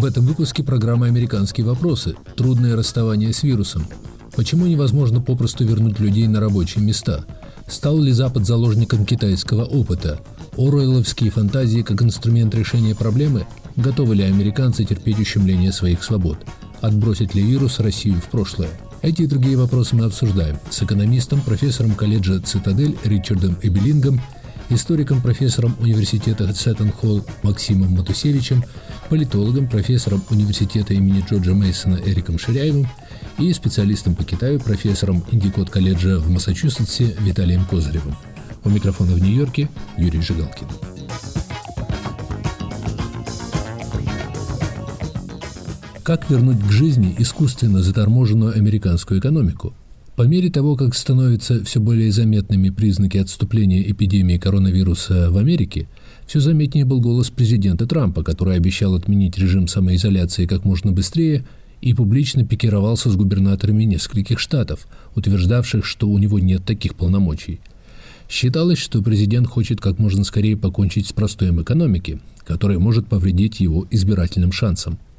В этом выпуске программы «Американские вопросы. Трудное расставание с вирусом». Почему невозможно попросту вернуть людей на рабочие места? Стал ли Запад заложником китайского опыта? Оруэлловские фантазии как инструмент решения проблемы? Готовы ли американцы терпеть ущемление своих свобод? Отбросит ли вирус Россию в прошлое? Эти и другие вопросы мы обсуждаем с экономистом, профессором колледжа «Цитадель» Ричардом Эбелингом – историком, профессором университета Сеттон-Холл Максимом Матусевичем, политологом, профессором университета имени Джорджа Мейсона Эриком Ширяевым и специалистом по Китаю, профессором Индикот колледжа в Массачусетсе Виталием Козыревым. У микрофона в Нью-Йорке Юрий Жигалкин. Как вернуть к жизни искусственно заторможенную американскую экономику? По мере того, как становятся все более заметными признаки отступления эпидемии коронавируса в Америке, все заметнее был голос президента Трампа, который обещал отменить режим самоизоляции как можно быстрее и публично пикировался с губернаторами нескольких штатов, утверждавших, что у него нет таких полномочий. Считалось, что президент хочет как можно скорее покончить с простоем экономики, которая может повредить его избирательным шансам –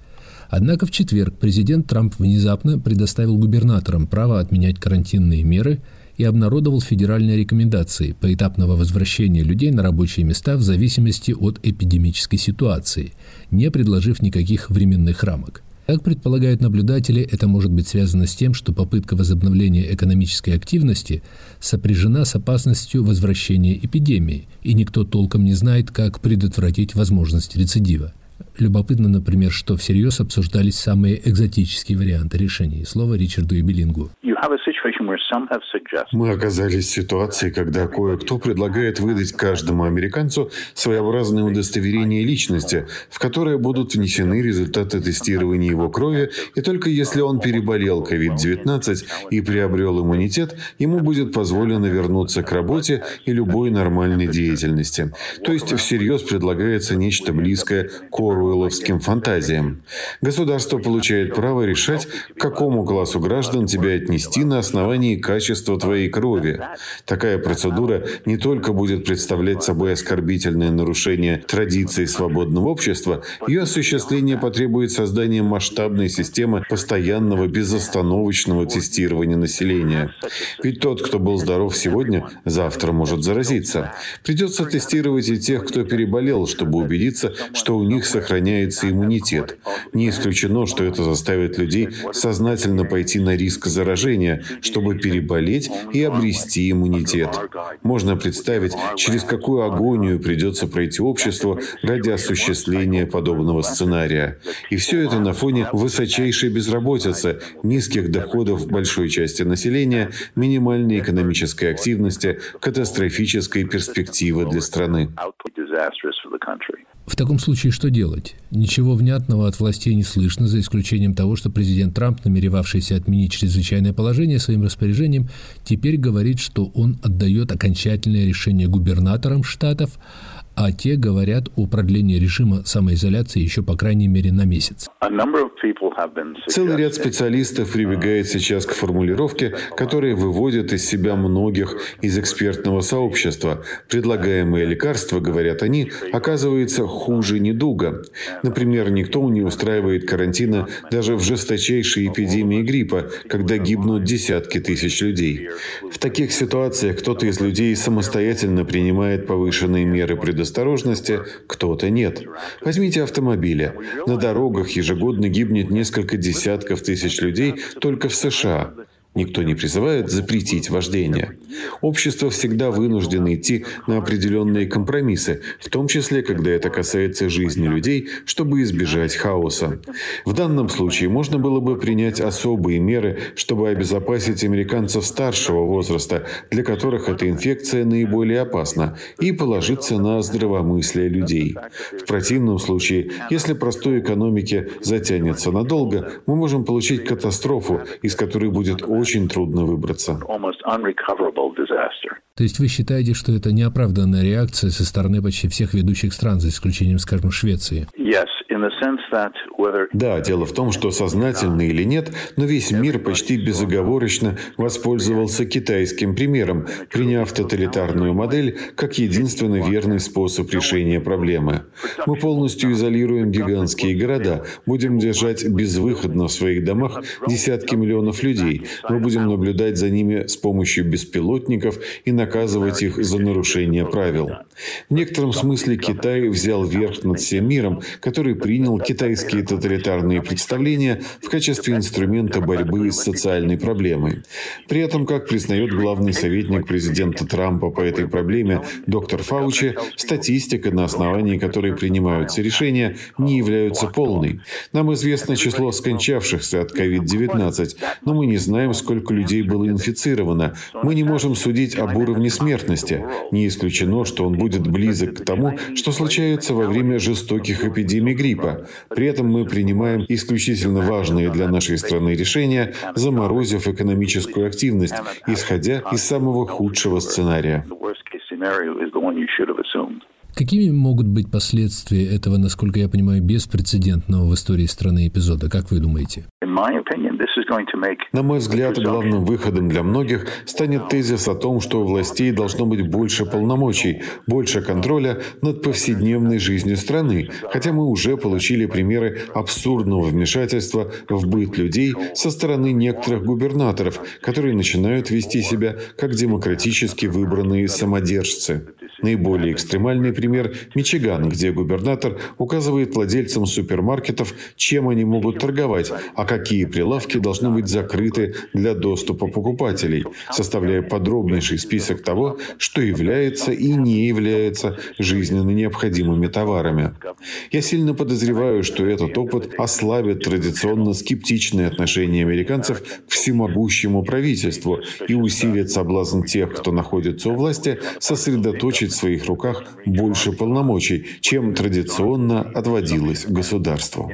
Однако в четверг президент Трамп внезапно предоставил губернаторам право отменять карантинные меры и обнародовал федеральные рекомендации поэтапного возвращения людей на рабочие места в зависимости от эпидемической ситуации, не предложив никаких временных рамок. Как предполагают наблюдатели, это может быть связано с тем, что попытка возобновления экономической активности сопряжена с опасностью возвращения эпидемии, и никто толком не знает, как предотвратить возможность рецидива. Любопытно, например, что всерьез обсуждались самые экзотические варианты решения. Слово Ричарду Юбелингу. Мы оказались в ситуации, когда кое-кто предлагает выдать каждому американцу своеобразное удостоверение личности, в которое будут внесены результаты тестирования его крови, и только если он переболел COVID-19 и приобрел иммунитет, ему будет позволено вернуться к работе и любой нормальной деятельности. То есть всерьез предлагается нечто близкое к оруэлловским фантазиям. Государство получает право решать, к какому классу граждан тебя отнести на основании качества твоей крови. Такая процедура не только будет представлять собой оскорбительное нарушение традиций свободного общества, ее осуществление потребует создания масштабной системы постоянного безостановочного тестирования населения. Ведь тот, кто был здоров сегодня, завтра может заразиться. Придется тестировать и тех, кто переболел, чтобы убедиться, что у них сохраняется иммунитет. Не исключено, что это заставит людей сознательно пойти на риск заражения, чтобы переболеть и обрести иммунитет. Можно представить, через какую агонию придется пройти обществу ради осуществления подобного сценария. И все это на фоне высочайшей безработицы, низких доходов большой части населения, минимальной экономической активности, катастрофической перспективы для страны. В таком случае что делать? Ничего внятного от властей не слышно, за исключением того, что президент Трамп, намеревавшийся отменить чрезвычайное положение своим распоряжением, теперь говорит, что он отдает окончательное решение губернаторам штатов а те говорят о продлении режима самоизоляции еще по крайней мере на месяц. Целый ряд специалистов прибегает сейчас к формулировке, которая выводит из себя многих из экспертного сообщества. Предлагаемые лекарства, говорят они, оказывается хуже недуга. Например, никто не устраивает карантина даже в жесточайшей эпидемии гриппа, когда гибнут десятки тысяч людей. В таких ситуациях кто-то из людей самостоятельно принимает повышенные меры предосторожности осторожности, кто-то нет. Возьмите автомобили. На дорогах ежегодно гибнет несколько десятков тысяч людей только в США. Никто не призывает запретить вождение. Общество всегда вынуждено идти на определенные компромиссы, в том числе, когда это касается жизни людей, чтобы избежать хаоса. В данном случае можно было бы принять особые меры, чтобы обезопасить американцев старшего возраста, для которых эта инфекция наиболее опасна, и положиться на здравомыслие людей. В противном случае, если простой экономике затянется надолго, мы можем получить катастрофу, из которой будет очень трудно выбраться. То есть вы считаете, что это неоправданная реакция со стороны почти всех ведущих стран, за исключением, скажем, Швеции? Yes, да, дело в том, что сознательно или нет, но весь мир почти безоговорочно воспользовался китайским примером, приняв тоталитарную модель как единственно верный способ решения проблемы. Мы полностью изолируем гигантские города, будем держать безвыходно в своих домах десятки миллионов людей. Мы будем наблюдать за ними с помощью беспилотников и наказывать их за нарушение правил. В некотором смысле Китай взял верх над всем миром, который принял китайские тоталитарные представления в качестве инструмента борьбы с социальной проблемой. При этом, как признает главный советник президента Трампа по этой проблеме доктор Фаучи, статистика, на основании которой принимаются решения, не является полной. Нам известно число скончавшихся от COVID-19, но мы не знаем, сколько людей было инфицировано. Мы не можем судить об уровне смертности. Не исключено, что он будет близок к тому, что случается во время жестоких эпидемий гриппа. При этом мы принимаем исключительно важные для нашей страны решения, заморозив экономическую активность, исходя из самого худшего сценария. Какими могут быть последствия этого, насколько я понимаю, беспрецедентного в истории страны эпизода? Как вы думаете? На мой взгляд, главным выходом для многих станет тезис о том, что у властей должно быть больше полномочий, больше контроля над повседневной жизнью страны, хотя мы уже получили примеры абсурдного вмешательства в быт людей со стороны некоторых губернаторов, которые начинают вести себя как демократически выбранные самодержцы. Наиболее экстремальный пример – Мичиган, где губернатор указывает владельцам супермаркетов, чем они могут торговать, а какие прилавки должны быть закрыты для доступа покупателей, составляя подробнейший список того, что является и не является жизненно необходимыми товарами. Я сильно подозреваю, что этот опыт ослабит традиционно скептичное отношение американцев к всемогущему правительству и усилит соблазн тех, кто находится у власти, сосредоточить в своих руках больше полномочий, чем традиционно отводилось государству.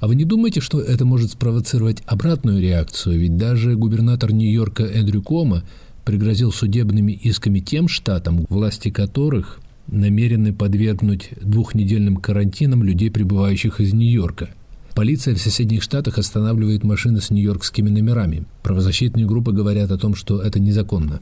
А вы не думаете, что это может спровоцировать обратную реакцию? Ведь даже губернатор Нью-Йорка Эндрю Кома пригрозил судебными исками тем штатам, власти которых намерены подвергнуть двухнедельным карантинам людей, прибывающих из Нью-Йорка. Полиция в соседних штатах останавливает машины с нью-йоркскими номерами. Правозащитные группы говорят о том, что это незаконно.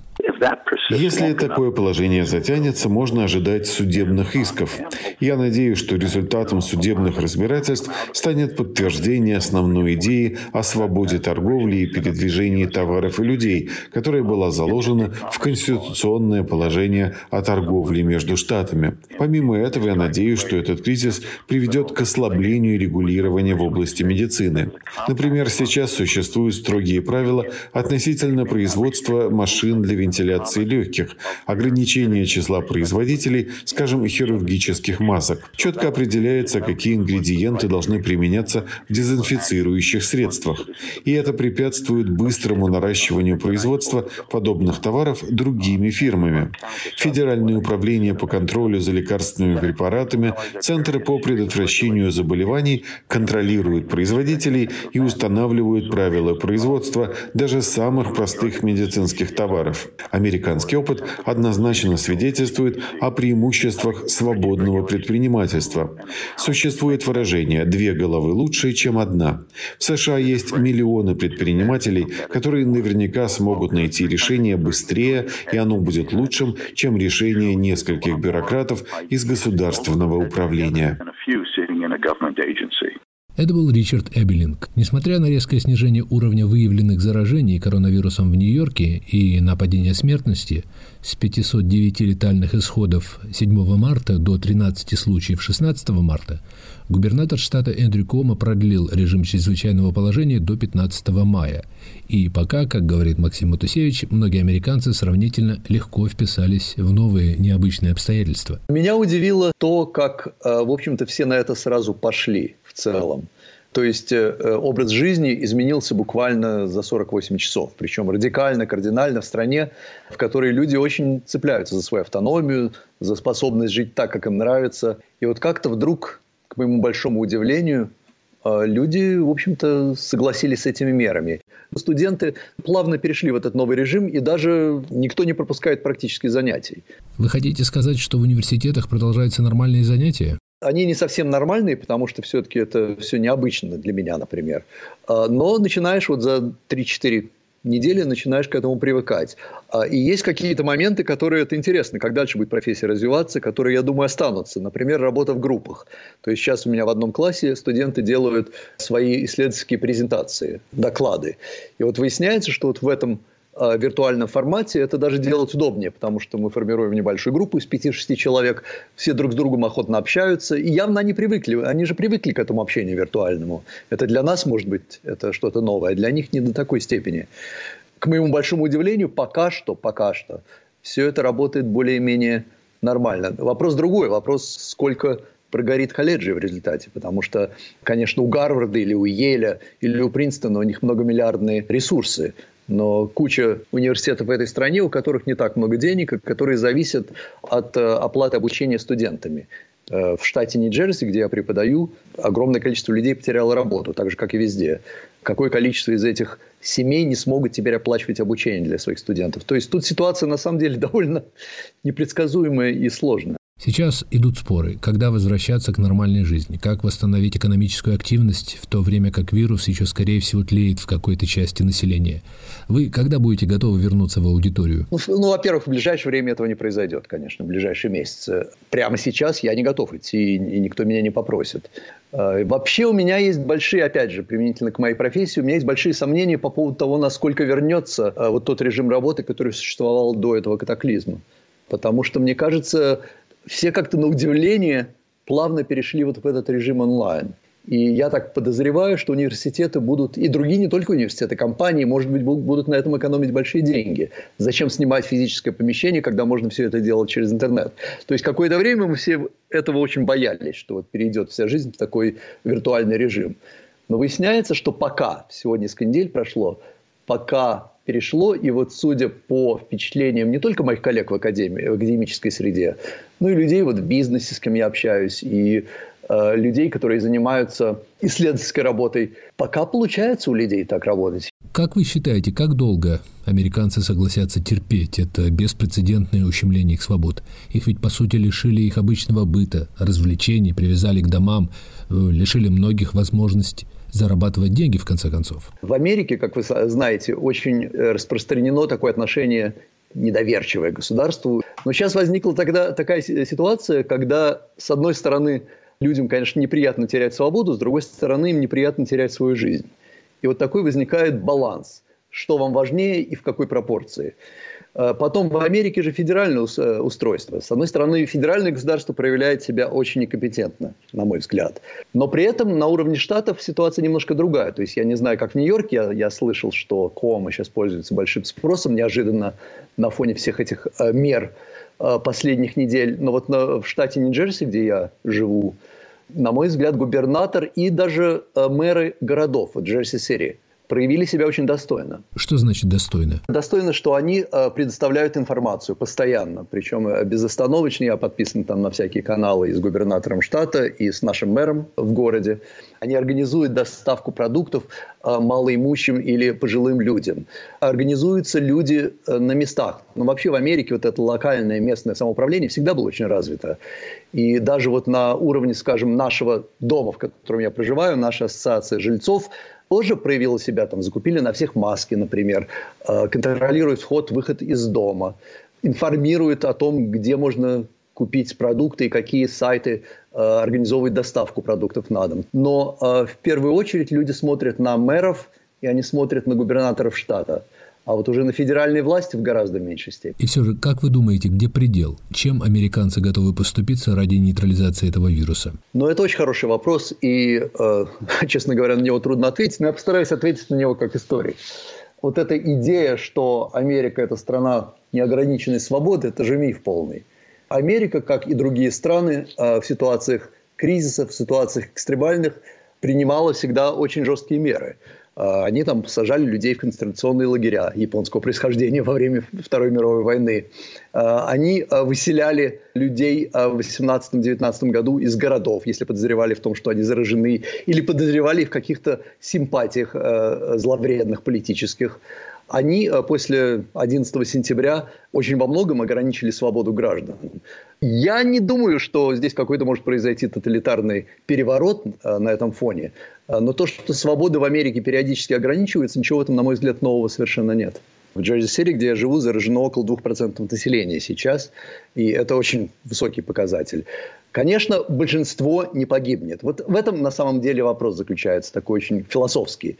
Если такое положение затянется, можно ожидать судебных исков. Я надеюсь, что результатом судебных разбирательств станет подтверждение основной идеи о свободе торговли и передвижении товаров и людей, которая была заложена в конституционное положение о торговле между штатами. Помимо этого, я надеюсь, что этот кризис приведет к ослаблению регулирования в области медицины. Например, сейчас существуют строгие правила относительно производства машин для вентиляции легких, ограничение числа производителей, скажем, хирургических масок. Четко определяется, какие ингредиенты должны применяться в дезинфицирующих средствах. И это препятствует быстрому наращиванию производства подобных товаров другими фирмами. Федеральное управление по контролю за лекарственными препаратами, Центры по предотвращению заболеваний контролируют производителей и устанавливают правила производства даже самых простых медицинских товаров. Американский опыт однозначно свидетельствует о преимуществах свободного предпринимательства. Существует выражение «две головы лучше, чем одна». В США есть миллионы предпринимателей, которые наверняка смогут найти решение быстрее, и оно будет лучшим, чем решение нескольких бюрократов из государственного управления. Это был Ричард Эбелинг. Несмотря на резкое снижение уровня выявленных заражений коронавирусом в Нью-Йорке и на падение смертности с 509 летальных исходов 7 марта до 13 случаев 16 марта, губернатор штата Эндрю Кома продлил режим чрезвычайного положения до 15 мая. И пока, как говорит Максим Матусевич, многие американцы сравнительно легко вписались в новые необычные обстоятельства. Меня удивило то, как, э, в общем-то, все на это сразу пошли целом. То есть э, образ жизни изменился буквально за 48 часов. Причем радикально, кардинально в стране, в которой люди очень цепляются за свою автономию, за способность жить так, как им нравится. И вот как-то вдруг, к моему большому удивлению, а люди, в общем-то, согласились с этими мерами. Студенты плавно перешли в этот новый режим, и даже никто не пропускает практически занятий. Вы хотите сказать, что в университетах продолжаются нормальные занятия? Они не совсем нормальные, потому что все-таки это все необычно для меня, например. А, но начинаешь вот за 3-4 недели начинаешь к этому привыкать. А, и есть какие-то моменты, которые это интересно, как дальше будет профессия развиваться, которые, я думаю, останутся. Например, работа в группах. То есть сейчас у меня в одном классе студенты делают свои исследовательские презентации, доклады. И вот выясняется, что вот в этом виртуальном формате это даже делать удобнее, потому что мы формируем небольшую группу из 5-6 человек, все друг с другом охотно общаются, и явно они привыкли, они же привыкли к этому общению виртуальному. Это для нас, может быть, это что-то новое, а для них не до такой степени. К моему большому удивлению, пока что, пока что, все это работает более-менее нормально. Вопрос другой, вопрос, сколько прогорит колледжи в результате, потому что, конечно, у Гарварда или у Еля или у Принстона у них многомиллиардные ресурсы, но куча университетов в этой стране, у которых не так много денег, которые зависят от э, оплаты обучения студентами. Э, в штате Нью-Джерси, где я преподаю, огромное количество людей потеряло работу, так же, как и везде. Какое количество из этих семей не смогут теперь оплачивать обучение для своих студентов? То есть тут ситуация на самом деле довольно непредсказуемая и сложная. Сейчас идут споры, когда возвращаться к нормальной жизни, как восстановить экономическую активность, в то время как вирус еще, скорее всего, тлеет в какой-то части населения. Вы когда будете готовы вернуться в аудиторию? Ну, ну, во-первых, в ближайшее время этого не произойдет, конечно, в ближайшие месяцы. Прямо сейчас я не готов идти, и никто меня не попросит. А, вообще у меня есть большие, опять же, применительно к моей профессии, у меня есть большие сомнения по поводу того, насколько вернется а, вот тот режим работы, который существовал до этого катаклизма. Потому что, мне кажется, все как-то на удивление плавно перешли вот в этот режим онлайн. И я так подозреваю, что университеты будут, и другие не только университеты, компании, может быть, будут на этом экономить большие деньги. Зачем снимать физическое помещение, когда можно все это делать через интернет? То есть какое-то время мы все этого очень боялись, что вот перейдет вся жизнь в такой виртуальный режим. Но выясняется, что пока, всего несколько недель прошло, пока перешло, и вот судя по впечатлениям не только моих коллег в, академии, в академической среде, но и людей вот в бизнесе, с кем я общаюсь, и э, людей, которые занимаются исследовательской работой, пока получается у людей так работать. Как вы считаете, как долго американцы согласятся терпеть это беспрецедентное ущемление их свобод? Их ведь, по сути, лишили их обычного быта, развлечений, привязали к домам, э, лишили многих возможностей зарабатывать деньги, в конце концов. В Америке, как вы знаете, очень э, распространено такое отношение недоверчивое к государству. Но сейчас возникла тогда такая ситуация, когда, с одной стороны, людям, конечно, неприятно терять свободу, с другой стороны, им неприятно терять свою жизнь. И вот такой возникает баланс. Что вам важнее и в какой пропорции. Э, потом в Америке же федеральное э, устройство. С одной стороны, федеральное государство проявляет себя очень некомпетентно, на мой взгляд. Но при этом на уровне штатов ситуация немножко другая. То есть я не знаю, как в Нью-Йорке, я, я слышал, что кома сейчас пользуется большим спросом неожиданно на фоне всех этих э, мер последних недель. Но вот на, в штате Нью-Джерси, где я живу, на мой взгляд, губернатор и даже мэры городов, вот Джерси-Сити, проявили себя очень достойно. Что значит достойно? Достойно, что они э, предоставляют информацию постоянно, причем э, безостановочно. Я подписан там на всякие каналы и с губернатором штата, и с нашим мэром в городе. Они организуют доставку продуктов э, малоимущим или пожилым людям. Организуются люди на местах. Но вообще в Америке вот это локальное местное самоуправление всегда было очень развито. И даже вот на уровне, скажем, нашего дома, в котором я проживаю, наша ассоциация жильцов – тоже проявила себя, там, закупили на всех маски, например, э, контролирует вход-выход из дома, информирует о том, где можно купить продукты и какие сайты э, организовывают доставку продуктов на дом. Но э, в первую очередь люди смотрят на мэров, и они смотрят на губернаторов штата а вот уже на федеральной власти в гораздо меньшей степени. И все же, как вы думаете, где предел? Чем американцы готовы поступиться ради нейтрализации этого вируса? Ну, это очень хороший вопрос, и, э, честно говоря, на него трудно ответить, но я постараюсь ответить на него как историк. Вот эта идея, что Америка – это страна неограниченной свободы, это же миф полный. Америка, как и другие страны, э, в ситуациях кризисов, в ситуациях экстремальных, принимала всегда очень жесткие меры – они там сажали людей в концентрационные лагеря японского происхождения во время Второй мировой войны. А, они а, выселяли людей в 18-19 году из городов, если подозревали в том, что они заражены, или подозревали в каких-то симпатиях зловредных политических они после 11 сентября очень во многом ограничили свободу граждан. Я не думаю, что здесь какой-то может произойти тоталитарный переворот на этом фоне. А, но то, что свобода в Америке периодически ограничивается, ничего в этом, на мой взгляд, нового совершенно нет. В Джерси-Сити, где я живу, заражено около 2% населения сейчас, и это очень высокий показатель. Конечно, большинство не погибнет. Вот в этом на самом деле вопрос заключается, такой очень философский.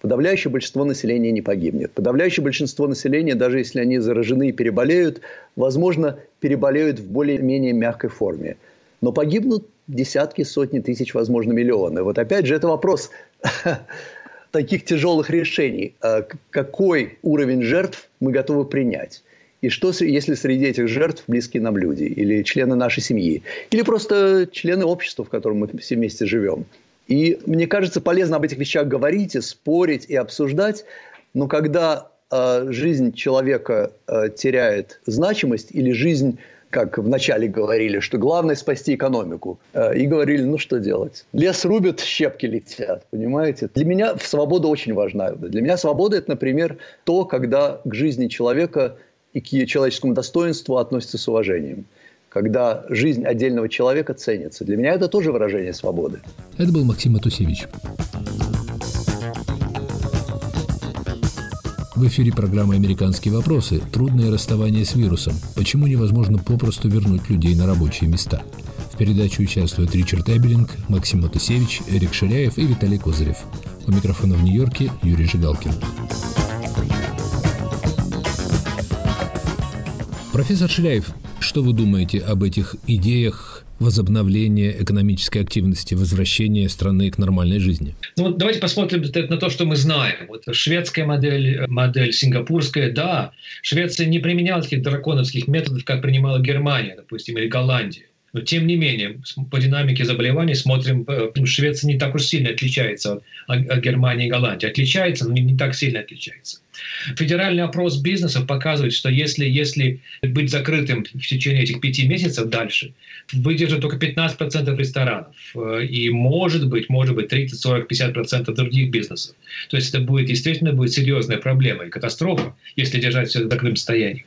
Подавляющее большинство населения не погибнет. Подавляющее большинство населения, даже если они заражены и переболеют, возможно, переболеют в более-менее мягкой форме. Но погибнут десятки, сотни тысяч, возможно, миллионы. Вот опять же, это вопрос таких тяжелых решений. А какой уровень жертв мы готовы принять? И что, если среди этих жертв близкие нам люди, или члены нашей семьи, или просто члены общества, в котором мы все вместе живем? И мне кажется, полезно об этих вещах говорить, и спорить и обсуждать, но когда э, жизнь человека э, теряет значимость или жизнь как вначале говорили, что главное спасти экономику. Э, и говорили, ну что делать? Лес рубят, щепки летят, понимаете? Для меня свобода очень важна. Для меня свобода – это, например, то, когда к жизни человека и к человеческому достоинству относятся с уважением когда жизнь отдельного человека ценится. Для меня это тоже выражение свободы. Это был Максим Матусевич. В эфире программа «Американские вопросы. Трудное расставание с вирусом. Почему невозможно попросту вернуть людей на рабочие места?» В передаче участвуют Ричард Эбелинг, Максим Матусевич, Эрик Ширяев и Виталий Козырев. У микрофона в Нью-Йорке Юрий Жигалкин. Профессор Ширяев, что вы думаете об этих идеях возобновления экономической активности, возвращения страны к нормальной жизни? Ну давайте посмотрим на то, что мы знаем. Вот шведская модель, модель сингапурская, да, Швеция не применяла таких драконовских методов, как принимала Германия, допустим, или Голландия. Но тем не менее, по динамике заболеваний смотрим, э, Швеция не так уж сильно отличается от Германии и Голландии. Отличается, но не так сильно отличается. Федеральный опрос бизнесов показывает, что если, если быть закрытым в течение этих пяти месяцев дальше, выдержит только 15% ресторанов. Э, и может быть, может быть 30, 40, 50% других бизнесов. То есть это будет действительно будет серьезная проблема и катастрофа, если держать все в закрытом состоянии.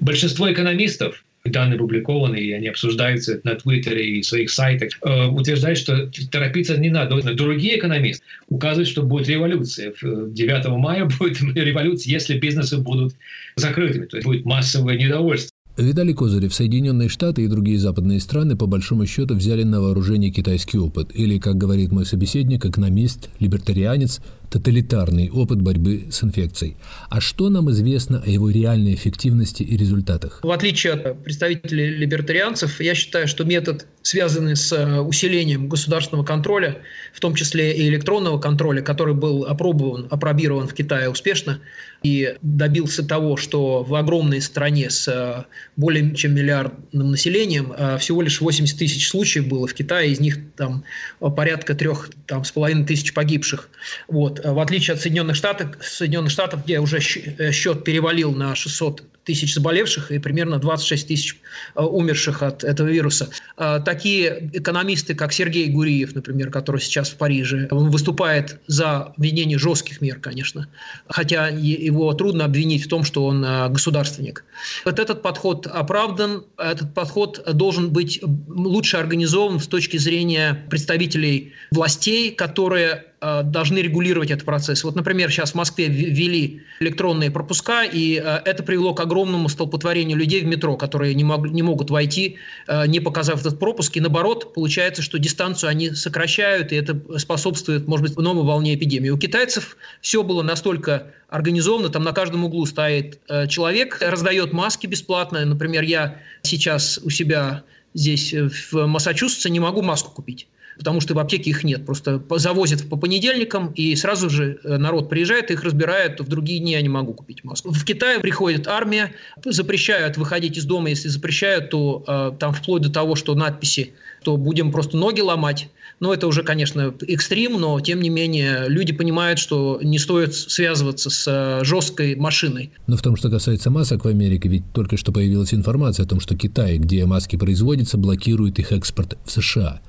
Большинство экономистов данные опубликованы, и они обсуждаются на Твиттере и своих сайтах, э, утверждают, что торопиться не надо. Другие экономисты указывают, что будет революция. 9 мая будет революция, если бизнесы будут закрытыми. То есть будет массовое недовольство. Виталий Козырев, Соединенные Штаты и другие западные страны по большому счету взяли на вооружение китайский опыт, или, как говорит мой собеседник, экономист, либертарианец, тоталитарный опыт борьбы с инфекцией. А что нам известно о его реальной эффективности и результатах? В отличие от представителей либертарианцев, я считаю, что метод, связанный с э, усилением государственного контроля, в том числе и электронного контроля, который был опробован, опробирован в Китае успешно, и добился того, что в огромной стране с э, более чем миллиардным населением э, всего лишь 80 тысяч случаев было в Китае, из них там порядка трех там, с половиной тысяч погибших. Вот. В отличие от Соединенных Штатов, Соединенных Штатов, где уже э, счет перевалил на 600 тысяч заболевших и примерно 26 тысяч э, умерших от этого вируса. А, такие экономисты, как Сергей Гуриев, например, который сейчас в Париже, он выступает за введение жестких мер, конечно, хотя его трудно обвинить в том, что он э, государственник. Вот этот подход оправдан, этот подход должен быть лучше организован с точки зрения представителей властей, которые должны регулировать этот процесс. Вот, например, сейчас в Москве ввели электронные пропуска, и э, это привело к огромному столпотворению людей в метро, которые не, мог, не могут войти, э, не показав этот пропуск. И наоборот, получается, что дистанцию они сокращают, и это способствует, может быть, новой волне эпидемии. У китайцев все было настолько организовано, там на каждом углу стоит человек, раздает маски бесплатно. Например, я сейчас у себя здесь в Массачусетсе не могу маску купить потому что в аптеке их нет. Просто завозят по понедельникам, и сразу же э, народ приезжает, их разбирают, в другие дни я не могу купить маску. В Китае приходит армия, запрещают выходить из дома, если запрещают, то э, там вплоть до того, что надписи, то будем просто ноги ломать. Но это уже, конечно, экстрим, но тем не менее люди понимают, что не стоит связываться с э, жесткой машиной. Но в том, что касается масок в Америке, ведь только что появилась информация о том, что Китай, где маски производятся, блокирует их экспорт в США.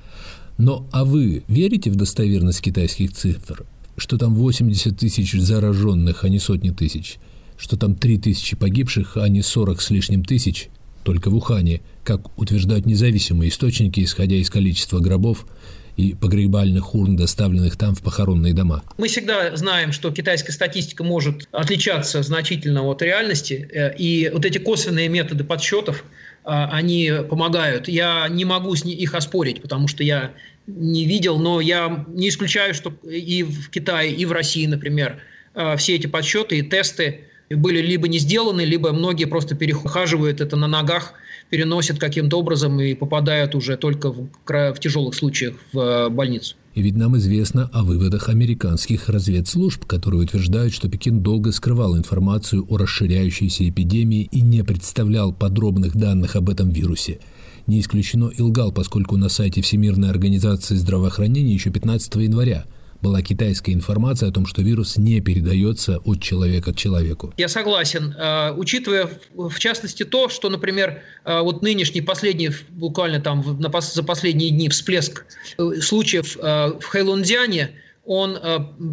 Но а вы верите в достоверность китайских цифр? Что там 80 тысяч зараженных, а не сотни тысяч? Что там 3 тысячи погибших, а не 40 с лишним тысяч? Только в Ухане, как утверждают независимые источники, исходя из количества гробов и погребальных урн, доставленных там в похоронные дома. Мы всегда знаем, что китайская статистика может отличаться значительно от реальности, э, и вот эти косвенные методы подсчетов, они помогают. Я не могу их оспорить, потому что я не видел, но я не исключаю, что и в Китае, и в России, например, а, все эти подсчеты и тесты были либо не сделаны, либо многие просто перехаживают это на ногах, переносят каким-то образом и попадают уже только в, в тяжелых случаях в э, больницу. И ведь нам известно о выводах американских разведслужб, которые утверждают, что Пекин долго скрывал информацию о расширяющейся эпидемии и не представлял подробных данных об этом вирусе. Не исключено и лгал, поскольку на сайте Всемирной организации здравоохранения еще 15 января была китайская информация о том, что вирус не передается от человека к человеку. Я согласен. А, учитывая, в частности, то, что, например, а, вот нынешний, последний, буквально там за последние дни всплеск э, случаев а, в Хэйлунцзяне, он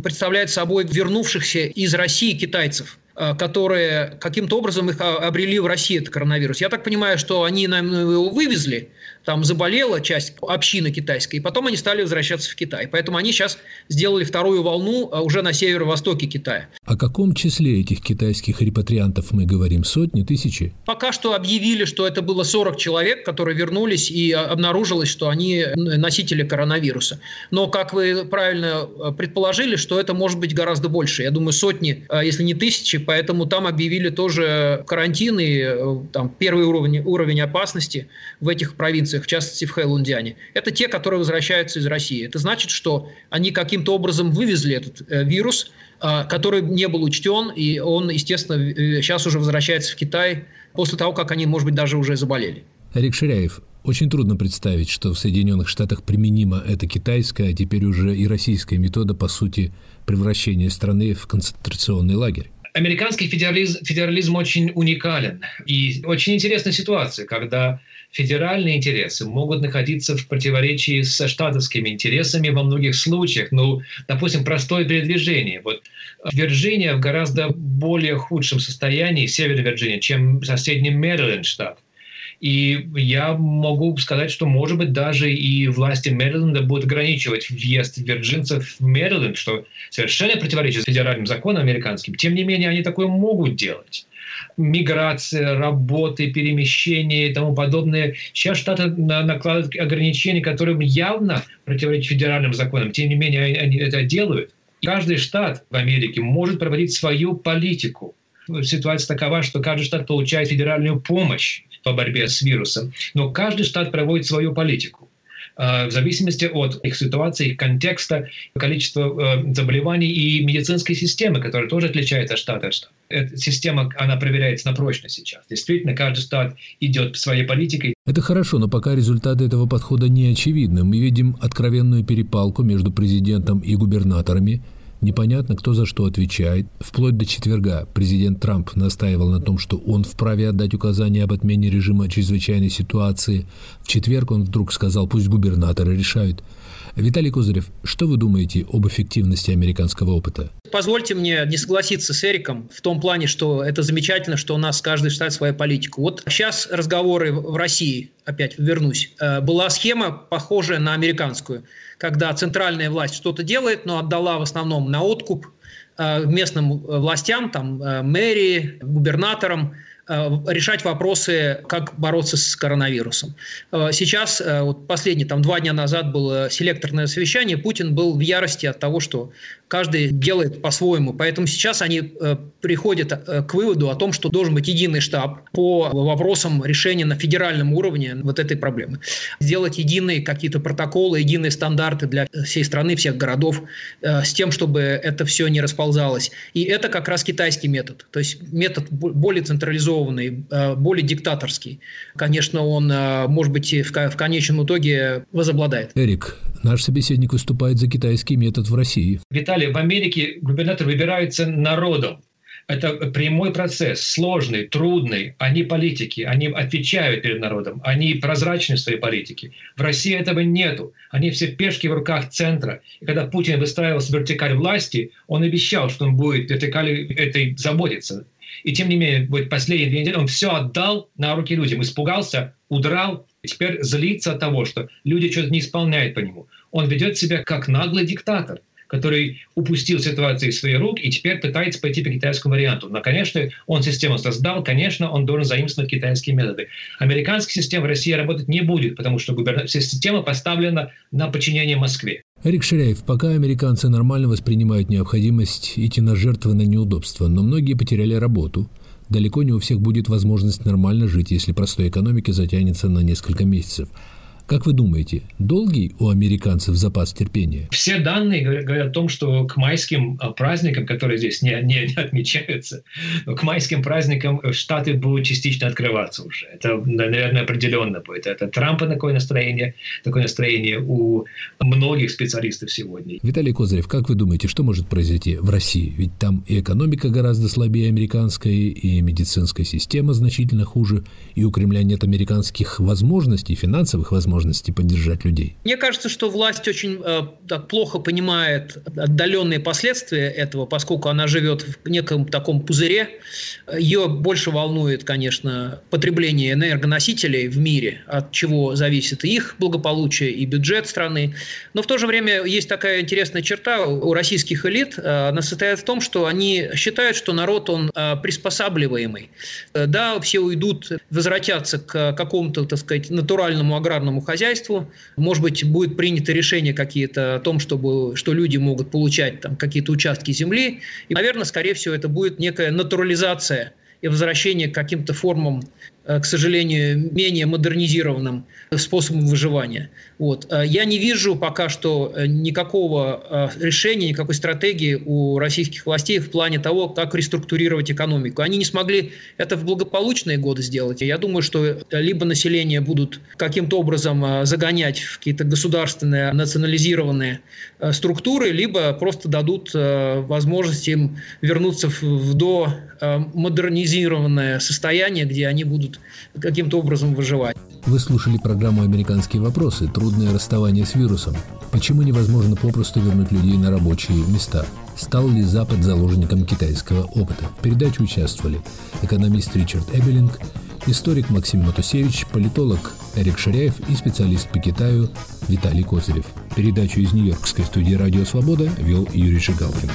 представляет собой вернувшихся из России китайцев которые каким-то образом их обрели в России, этот коронавирус. Я так понимаю, что они нам его вывезли, там заболела часть общины китайской, и потом они стали возвращаться в Китай. Поэтому они сейчас сделали вторую волну а, уже на северо-востоке Китая. О каком числе этих китайских репатриантов мы говорим? Сотни, тысячи? Пока что объявили, что это было 40 человек, которые вернулись, и а, обнаружилось, что они носители коронавируса. Но, как вы правильно а, предположили, что это может быть гораздо больше. Я думаю, сотни, если не тысячи, поэтому там объявили тоже карантин и э, там, первый уровень, уровень опасности в этих провинциях провинциях, в частности в Хэйлундиане, это те, которые возвращаются из России. Это значит, что они каким-то образом вывезли этот э, вирус, э, который не был учтен, и он, естественно, э, сейчас уже возвращается в Китай после того, как они, может быть, даже уже заболели. Эрик Ширяев, очень трудно представить, что в Соединенных Штатах применима эта китайская, а теперь уже и российская метода, по сути, превращения страны в концентрационный лагерь. Американский федерализм, федерализм очень уникален. И очень интересная ситуация, когда федеральные интересы могут находиться в противоречии со штатовскими интересами во многих случаях. Ну, допустим, простое передвижение. Вот Вирджиния в гораздо более худшем состоянии, Северная Вирджиния, чем соседний Мэриленд штат. И я могу сказать, что, может быть, даже и власти Мэриленда будут ограничивать въезд вирджинцев в Мэриленд, что совершенно противоречит федеральным законам американским. Тем не менее, они такое могут делать миграция, работы, перемещения и тому подобное. Сейчас Штаты накладывают ограничения, которым явно противоречат федеральным законам. Тем не менее, они это делают. Каждый штат в Америке может проводить свою политику. Ситуация такова, что каждый штат получает федеральную помощь по борьбе с вирусом, но каждый штат проводит свою политику. Э, в зависимости от их ситуации, их контекста, количества э, заболеваний и медицинской системы, которая тоже отличается от штата от штата. Эта система, она проверяется на прочность сейчас. Действительно, каждый штат идет своей политикой. Это хорошо, но пока результаты этого подхода не очевидны. Мы видим откровенную перепалку между президентом и губернаторами – Непонятно, кто за что отвечает. Вплоть до четверга президент Трамп настаивал на том, что он вправе отдать указания об отмене режима чрезвычайной ситуации. В четверг он вдруг сказал, пусть губернаторы решают. Виталий Козырев, что вы думаете об эффективности американского опыта? Позвольте мне не согласиться с Эриком в том плане, что это замечательно, что у нас каждый штат своя политика. Вот сейчас разговоры в России, опять вернусь, э, была схема, похожая на американскую – когда центральная власть что-то делает, но отдала в основном на откуп э, местным властям, там, э, мэрии, губернаторам, решать вопросы, как бороться с коронавирусом. Сейчас, вот последние там, два дня назад было селекторное совещание, Путин был в ярости от того, что каждый делает по-своему. Поэтому сейчас они приходят к выводу о том, что должен быть единый штаб по вопросам решения на федеральном уровне вот этой проблемы. Сделать единые какие-то протоколы, единые стандарты для всей страны, всех городов, с тем, чтобы это все не расползалось. И это как раз китайский метод. То есть метод более централизованный, э, более диктаторский. Конечно, он, э, может быть, в конечном итоге возобладает. Эрик, наш собеседник выступает за китайский метод в России. Виталий, в Америке губернатор выбирается народом. Это прямой процесс, сложный, трудный. Они политики, они отвечают перед народом, они прозрачны в своей политике. В России этого нету. Они все пешки в руках центра. И когда Путин выстраивался вертикаль власти, он обещал, что он будет вертикали этой заботиться. И тем не менее, вот последние две недели он все отдал на руки людям, испугался, удрал, теперь злится от того, что люди что-то не исполняют по нему. Он ведет себя как наглый диктатор который упустил ситуацию из своих рук и теперь пытается пойти по китайскому варианту. Но, конечно, он систему создал, конечно, он должен заимствовать китайские методы. Американская система в России работать не будет, потому что вся система поставлена на подчинение Москве. Эрик Ширяев, пока американцы нормально воспринимают необходимость идти на жертвы на неудобства, но многие потеряли работу. Далеко не у всех будет возможность нормально жить, если простой экономики затянется на несколько месяцев. Как вы думаете, долгий у американцев запас терпения? Все данные говорят, о том, что к майским а, праздникам, которые здесь не, не, не отмечаются, к майским праздникам Штаты будут частично открываться уже. Это, наверное, определенно будет. Это Трампа такое настроение, такое настроение у многих специалистов сегодня. Виталий Козырев, как вы думаете, что может произойти в России? Ведь там и экономика гораздо слабее американской, и медицинская система значительно хуже, и у Кремля нет американских возможностей, финансовых возможностей возможности поддержать людей? Мне кажется, что власть очень э, так плохо понимает отдаленные последствия этого, поскольку она живет в неком таком пузыре. Ее больше волнует, конечно, потребление энергоносителей в мире, от чего зависит их благополучие, и бюджет страны. Но в то же время есть такая интересная черта у российских элит. Э, она состоит в том, что они считают, что народ, он э, приспосабливаемый. Э, да, все уйдут, возвратятся к какому-то, так сказать, натуральному аграрному хозяйству. Может быть, будет принято решение какие-то о том, чтобы, что люди могут получать там какие-то участки земли. И, наверное, скорее всего, это будет некая натурализация и возвращение к каким-то формам к сожалению, менее модернизированным способом выживания. Вот. Э, я не вижу пока что э, никакого решения, никакой стратегии у российских властей в плане того, как реструктурировать экономику. Они не смогли это в благополучные годы сделать. Я думаю, что либо население будут каким-то образом загонять в какие-то государственные национализированные структуры, либо просто дадут возможность им вернуться в до модернизированное состояние, где они будут будут каким-то образом выживать. Вы слушали программу «Американские вопросы. Трудное расставание с вирусом». Почему невозможно попросту вернуть людей на рабочие места? Стал ли Запад заложником китайского опыта? В передаче участвовали экономист Ричард Эбелинг, историк Максим Матусевич, политолог Эрик Ширяев и специалист по Китаю Виталий Козырев. Передачу из Нью-Йоркской студии «Радио Свобода» вел Юрий Жигалкин.